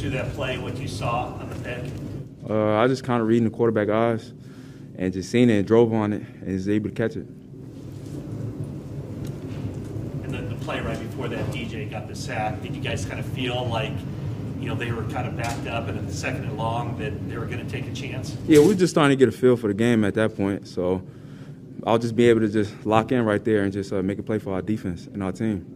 To that play, what you saw on the pick? Uh, I just kind of reading the quarterback eyes and just seen it and drove on it and was able to catch it. And then the play right before that, DJ got the sack. Did you guys kind of feel like, you know, they were kind of backed up and at the second and long that they were going to take a chance? Yeah, we are just starting to get a feel for the game at that point. So I'll just be able to just lock in right there and just uh, make a play for our defense and our team.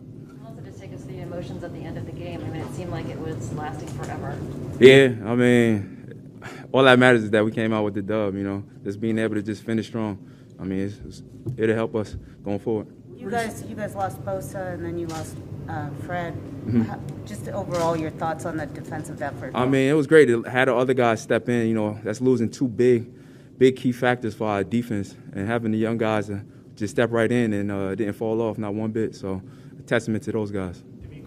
Also, just take us through the emotions at the end of the game. I mean, it seemed like it was lasting forever. Yeah, I mean, all that matters is that we came out with the dub. You know, just being able to just finish strong. I mean, it's, it's, it'll help us going forward. You guys, you guys lost Bosa, and then you lost uh, Fred. Mm-hmm. How, just overall, your thoughts on the defensive effort? I mean, it was great. It had the other guys step in. You know, that's losing two big, big key factors for our defense, and having the young guys just step right in and uh, didn't fall off not one bit. So, a testament to those guys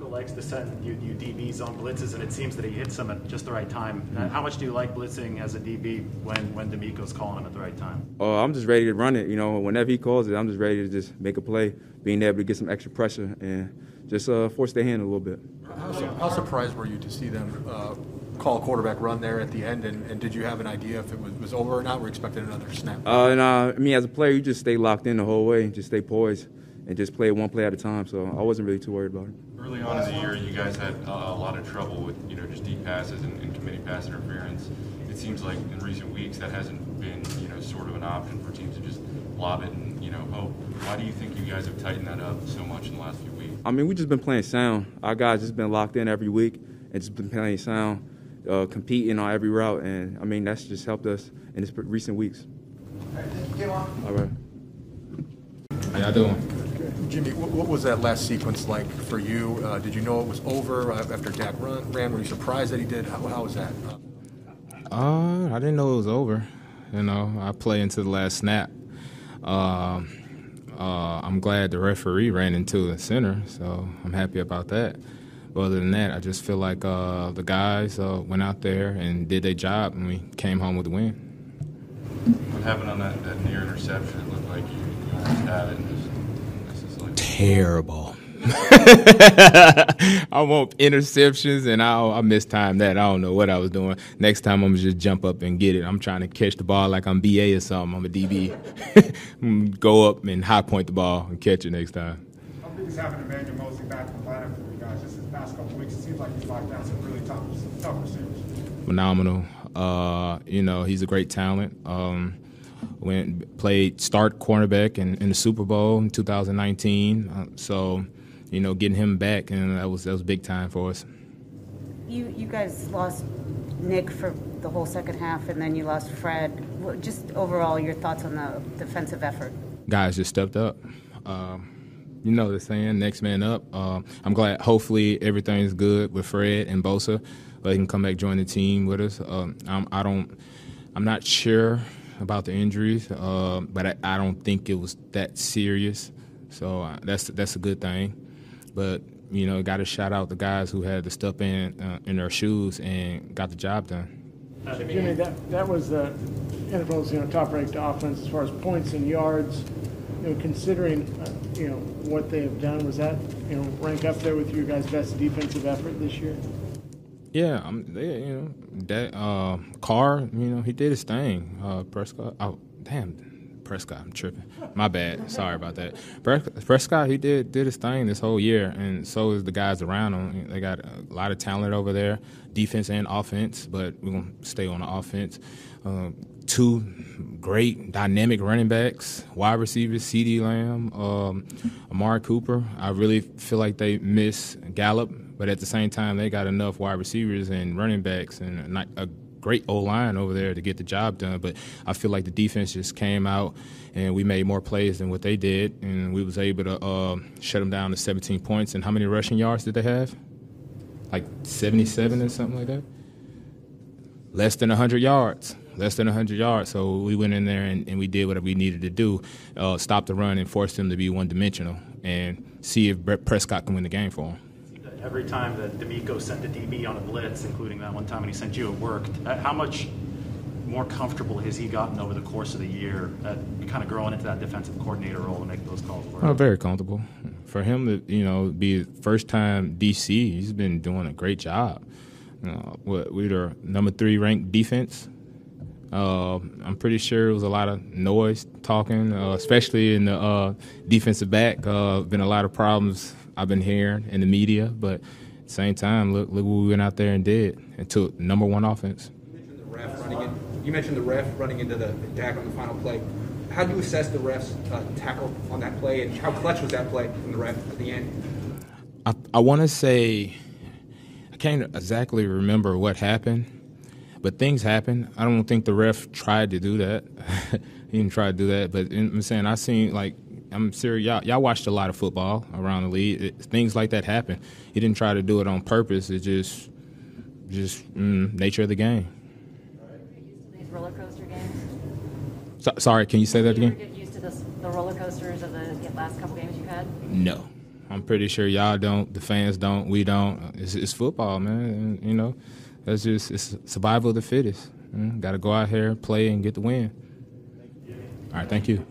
likes to send you, you DBs on blitzes, and it seems that he hits them at just the right time. Mm-hmm. How much do you like blitzing as a DB when when DeMeco's calling him at the right time? Oh, I'm just ready to run it. You know, whenever he calls it, I'm just ready to just make a play, being able to get some extra pressure and just uh, force their hand a little bit. How, su- how surprised were you to see them uh, call a quarterback run there at the end? And, and, did you have an idea if it was, was over or not? We're expecting another snap. Uh, and, uh, I mean, as a player, you just stay locked in the whole way, just stay poised, and just play one play at a time. So I wasn't really too worried about it early on in the year, you guys had uh, a lot of trouble with you know just deep passes and, and committing pass interference. It seems like in recent weeks that hasn't been you know sort of an option for teams to just lob it and you know hope. Why do you think you guys have tightened that up so much in the last few weeks? I mean, we've just been playing sound. Our guys just been locked in every week and just been playing sound, uh, competing on every route, and I mean that's just helped us in this recent weeks. All right. How y'all doing? Jimmy, what, was that last sequence like for you? Uh, did you know it was over uh, after Dak run, ran? Were you surprised that he did? How, how was that? Uh, I didn't know it was over. You know, I play into the last snap. Uh, uh, I'm glad the referee ran into the center, so I'm happy about that. But other than that, I just feel like uh, the guys uh, went out there and did their job, and we came home with the win. What happened on that, that near interception? It looked like you, you almost had it terrible. I want interceptions and I I mistimed that. I don't know what I was doing. Next time I'm gonna just jump up and get it. I'm trying to catch the ball like I'm BA or something. I'm a DB. Go up and high point the ball and catch it next time. How big is having Emmanuel Moseley back in the lineup for you guys just this past couple weeks? It seems like he's locked down some really tough, tough receivers. Phenomenal. Uh, you know, he's a great talent. Um, went played start cornerback in, in the Super Bowl in 2019. Uh, so, you know, getting him back and that was that was big time for us. You you guys lost Nick for the whole second half, and then you lost Fred. Just overall, your thoughts on the defensive effort? Guys just stepped up. Uh, you know the saying, next man up. Uh, I'm glad. Hopefully, everything's good with Fred and Bosa. They can come back join the team with us. Um, I'm, I don't. I'm not sure about the injuries, uh, but I, I, don't think it was that serious. So uh, that's that's a good thing. But you know, got to shout out the guys who had to step in uh, in their shoes and got the job done. Jimmy, that that was the NFL's you know top ranked offense as far as points and yards. You know, considering uh, you know what they have done, was that you know rank up there with your guys' best defensive effort this year? Yeah, I'm. They, you know that uh, Carr. You know he did his thing. Uh, Prescott. Oh damn, Prescott. I'm tripping. My bad. Sorry about that. Prescott. He did did his thing this whole year, and so is the guys around him. They got a lot of talent over there, defense and offense. But we're gonna stay on the offense. Uh, two great dynamic running backs, wide receivers, CeeDee Lamb, um, Amari Cooper. I really feel like they miss Gallup but at the same time, they got enough wide receivers and running backs and a, great O line over there to get the job done. But I feel like the defense just came out and we made more plays than what they did, and we was able to uh, shut them down to 17 points. And how many rushing yards did they have? Like 77 or something like that. Less than 100 yards. Less than 100 yards. So we went in there and, and we did what we needed to do uh, stop the run and force them to be one dimensional and see if Brett Prescott can win the game for them every time that DeMeco sent a DB on a blitz, including that one time when he sent you, it worked. Uh, how much more comfortable has he gotten over the course of the year at kind of growing into that defensive coordinator role to make those calls work? Oh, very comfortable. For him to, you know, be first time DC, he's been doing a great job. Uh, what we were number three ranked defense. Uh, I'm pretty sure it was a lot of noise talking, uh, especially in the uh, defensive back. Uh, been a lot of problems I've been hearing in the media, but at the same time, look look what we went out there and did and took number one offense. You mentioned The ref running in, you mentioned the ref running into the tackle on the final play. How do you assess the ref's uh, tackle on that play, and how clutch was that play from the ref at the end? I, I want to say I can't exactly remember what happened, but things happen. I don't think the ref tried to do that. he didn't try to do that, but I'm saying I seen like I'm serious. Y'all, y'all watched a lot of football around the league. It, things like that happen. He didn't try to do it on purpose. It just just mm, nature of the game. These roller coaster games? So, sorry, can you say that you ever again? get used to this, the roller coasters of the last couple games you've had? No, I'm pretty sure y'all don't. The fans don't. We don't. It's, it's football, man. And, you know, that's just it's survival of the fittest. Got to go out here, play, and get the win. All right, thank you.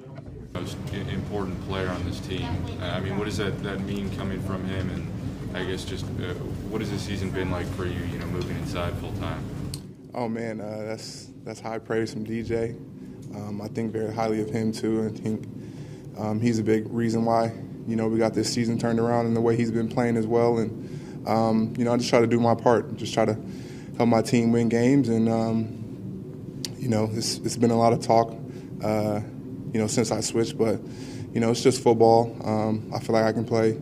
Most important player on this team. I mean, what does that, that mean coming from him? And I guess just uh, what has the season been like for you? You know, moving inside full time. Oh man, uh, that's that's high praise from DJ. Um, I think very highly of him too. I think um, he's a big reason why you know we got this season turned around and the way he's been playing as well. And um, you know, I just try to do my part, just try to help my team win games. And um, you know, it's it's been a lot of talk, uh, you know, since I switched, but you know, it's just football. Um, I feel like I can play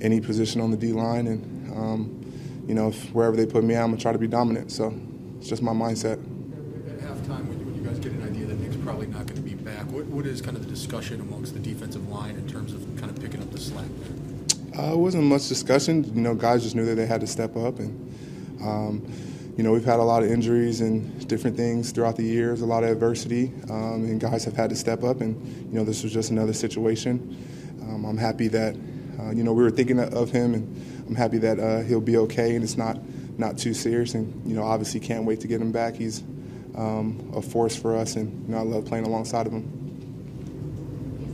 any position on the D line, and um, you know, if, wherever they put me, I'm gonna try to be dominant. So it's just my mindset. At halftime, when you, when you guys get an idea that Nick's probably not going to be back, what, what is kind of the discussion amongst the defensive line in terms of kind of picking up the slack there? Uh, it wasn't much discussion. You know, guys just knew that they had to step up, and um, you know, we've had a lot of injuries and different things throughout the years, a lot of adversity, um, and guys have had to step up. And you know, this was just another situation. Um, I'm happy that uh, you know we were thinking of him, and I'm happy that uh, he'll be okay, and it's not not too serious. And you know, obviously, can't wait to get him back. He's um, a force for us, and you know, I love playing alongside of him.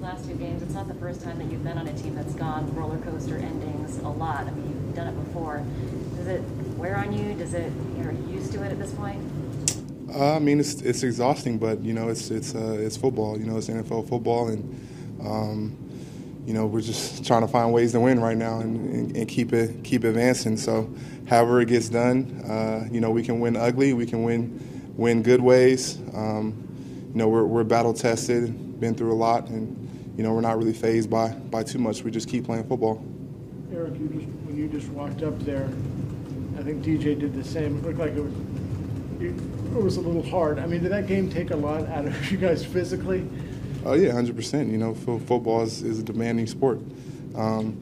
Last two games, it's not the first time that you've been on a team that's gone roller coaster endings a lot. I mean, you've done it before. Does it wear on you? Does it, you're used to it at this point? Uh, I mean, it's it's exhausting, but you know, it's it's uh, it's football. You know, it's NFL football, and um, you know, we're just trying to find ways to win right now and, and, and keep it keep advancing. So, however it gets done, uh, you know, we can win ugly, we can win win good ways. Um, you know, we're we're battle tested, been through a lot, and you know, we're not really phased by by too much. We just keep playing football. Arik, you just, when you just walked up there, I think DJ did the same. It looked like it was, it was a little hard. I mean, did that game take a lot out of you guys physically? Oh yeah, hundred percent. You know, fo- football is, is a demanding sport. Um,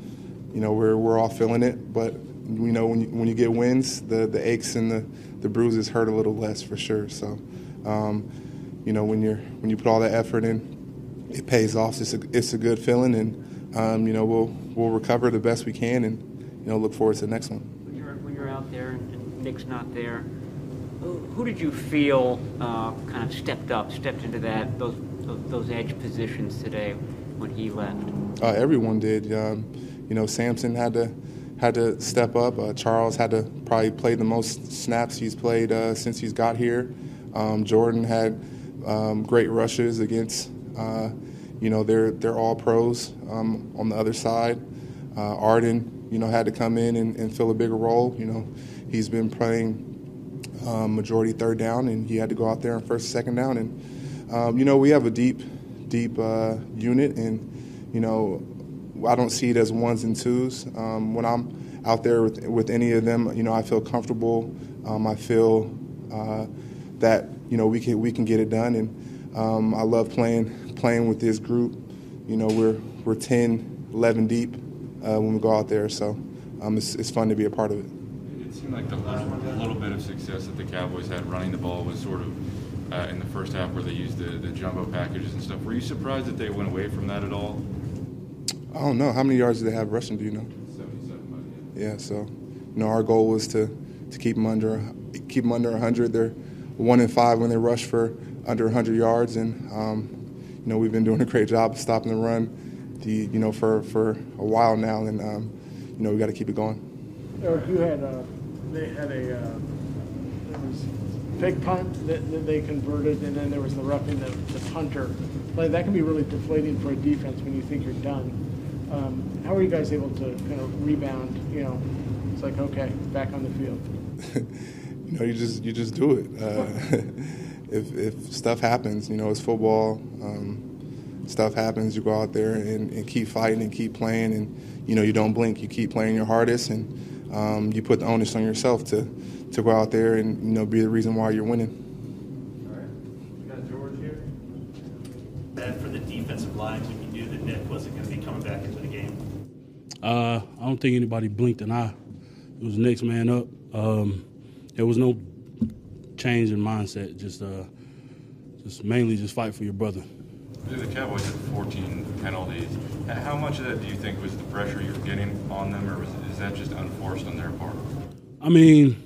you know, we're we're all feeling it, but we know when you, when you get wins, the, the aches and the, the bruises hurt a little less for sure. So, um, you know, when you're when you put all that effort in, it pays off. It's a it's a good feeling, and um, you know we'll we'll recover the best we can, and you know look forward to the next one. When you're, when you're out there and- Nick's not there, who, who did you feel uh, kind of stepped up, stepped into that those, those those edge positions today when he left? Uh, everyone did. Um, you know, Samson had to had to step up. Uh, Charles had to probably play the most snaps he's played uh, since he's got here. Um, Jordan had um, great rushes against. Uh, you know, they're they're all pros um, on the other side. Uh, Arden, you know, had to come in and, and fill a bigger role. You know, he's been playing um, majority third down, and he had to go out there on first, second down. And um, you know, we have a deep, deep uh, unit, and you know, I don't see it as ones and twos. Um, when I'm out there with with any of them, you know, I feel comfortable. Um, I feel uh, that you know we can we can get it done, and um, I love playing playing with this group. You know, we're we're 10, 11 deep uh, when we go out there, so um, it's, it's fun to be a part of it. It seemed like the little, little bit of success that the Cowboys had running the ball was sort of uh, in the first half where they used the, the jumbo packages and stuff. Were you surprised that they went away from that at all? I don't know. How many yards do they have rushing? Do you know? 77, Yeah. So, you know, our goal was to, to keep them under keep them under 100. They're one in five when they rush for under 100 yards, and um, you know we've been doing a great job of stopping the run, the you know for for a while now, and um, you know we got to keep it going. Arik, you had uh, they had a uh, fake punt that, that they converted, and then there was the roughing the, the punter. Like that can be really deflating for a defense when you think you're done. Um, how are you guys able to kind of rebound? You know, it's like okay, back on the field. you know, you just you just do it. Uh, if if stuff happens, you know, it's football. Um, stuff happens, you go out there and, and, keep fighting and keep playing, and you know, you don't blink. You keep playing your hardest, and um, you put the onus on yourself to to go out there and you know be the reason why you're winning. All right, we got George here. And for the defensive line, when you knew that Nick wasn't going to be coming back into the game. Uh, I don't think anybody blinked an eye. It was next man up. Um, there was no change in mindset. Just, uh, just mainly just fight for your brother. The Cowboys had 14 penalties. How much of that do you think was the pressure you were getting on them, or was, is that just unforced on their part? I mean,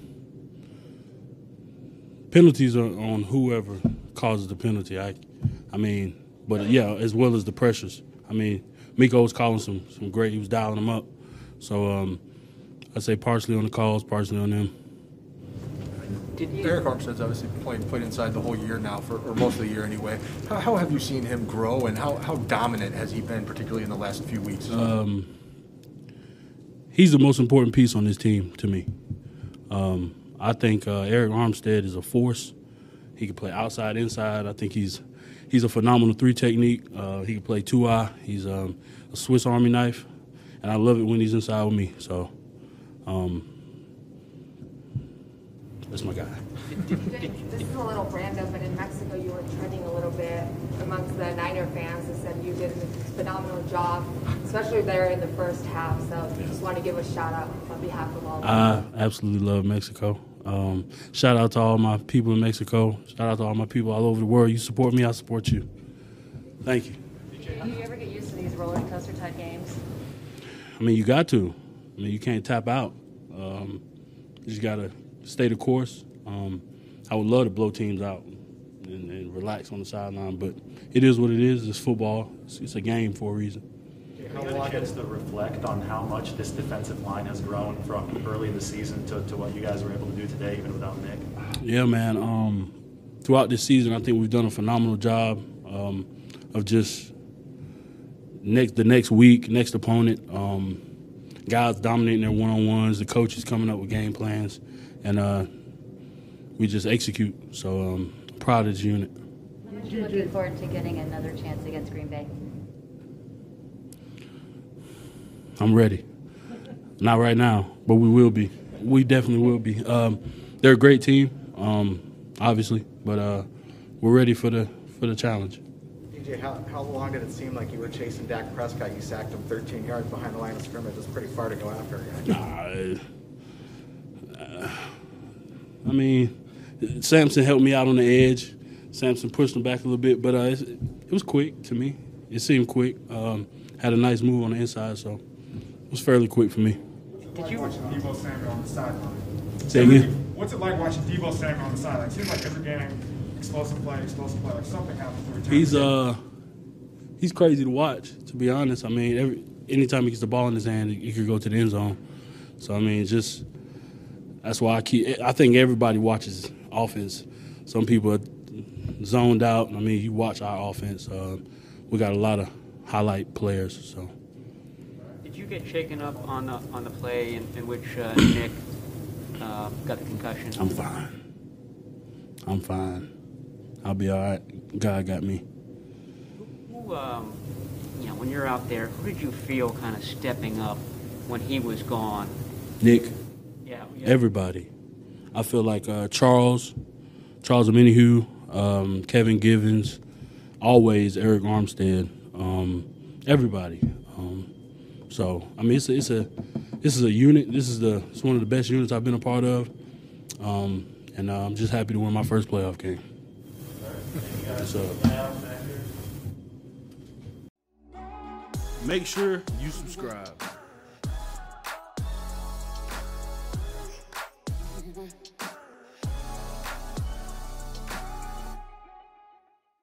penalties are on whoever causes the penalty. I, I mean, but yeah, as well as the pressures. I mean, Meco was calling some some great. He was dialing them up. So um, I say partially on the calls, partially on them. Arik Armstead's obviously played played inside the whole year now, for or most of the year anyway. How, how have you seen him grow, and how, how dominant has he been, particularly in the last few weeks? Um, he's the most important piece on this team to me. Um, I think uh, Arik Armstead is a force. He can play outside, inside. I think he's he's a phenomenal three technique. Uh, he can play two eye. He's um, a Swiss Army knife, and I love it when he's inside with me. So. Um, that's my guy. this is a little random, but in Mexico you were trending a little bit amongst the Niner fans that said you did a phenomenal job, especially there in the first half. So just want to give a shout out on behalf of all. I absolutely love Mexico. Um, shout out to all my people in Mexico. Shout out to all my people all over the world. You support me, I support you. Thank you. Do you ever get used to these roller coaster type games? I mean, you got to. I mean, you can't tap out. Um, you just got to stay the course. Um, I would love to blow teams out and, and, relax on the sideline, but it is what it is. It's football. It's, it's a game for a reason. How long gets to reflect on how much this defensive line has grown from early in the season to, to what you guys were able to do today, even without Nick? Yeah, man. Um, throughout this season, I think we've done a phenomenal job um, of just next the next week, next opponent. Um, guys dominating their one on ones. The coaches coming up with game plans and uh, we just execute. So um, proud of this unit. you looking forward to getting another chance against Green Bay? I'm ready. Not right now, but we will be. We definitely will be. Um, they're a great team, um, obviously, but uh, we're ready for the for the challenge. DJ, how, how long did it seem like you were chasing Dak Prescott? You sacked him 13 yards behind the line of scrimmage. It's pretty far to go after. Nah, I mean, Samson helped me out on the edge. Samson pushed him back a little bit, but uh, it was quick to me. It seemed quick. Um, had a nice move on the inside, so it was fairly quick for me. Did you watch Deebo Samuel on the sideline? Say again? What's it like watching Deebo Samuel on the sideline? It seems like every game, explosive play, explosive play, like something happens every time. He's uh, he's crazy to watch. To be honest, I mean, every anytime he gets the ball in his hand, he could go to the end zone. So I mean, just that's why I keep. I think everybody watches offense. Some people are zoned out. I mean, you watch our offense. Uh, we got a lot of highlight players. So. Did you get shaken up on the on the play in, in which uh, Nick uh, got the concussion? I'm fine. I'm fine. I'll be all right. God got me. Who, um, you know, when you're out there, who did you feel kind of stepping up when he was gone? Nick. Yeah, yeah. Everybody. I feel like uh, Charles, Charles Omenihu, um, Kevin Givens, always Arik Armstead, um, everybody. Um, so I mean, it's a, it's a this is a unit. This is the it's one of the best units I've been a part of, um, and uh, I'm just happy to win my first playoff game. So. Make sure you subscribe.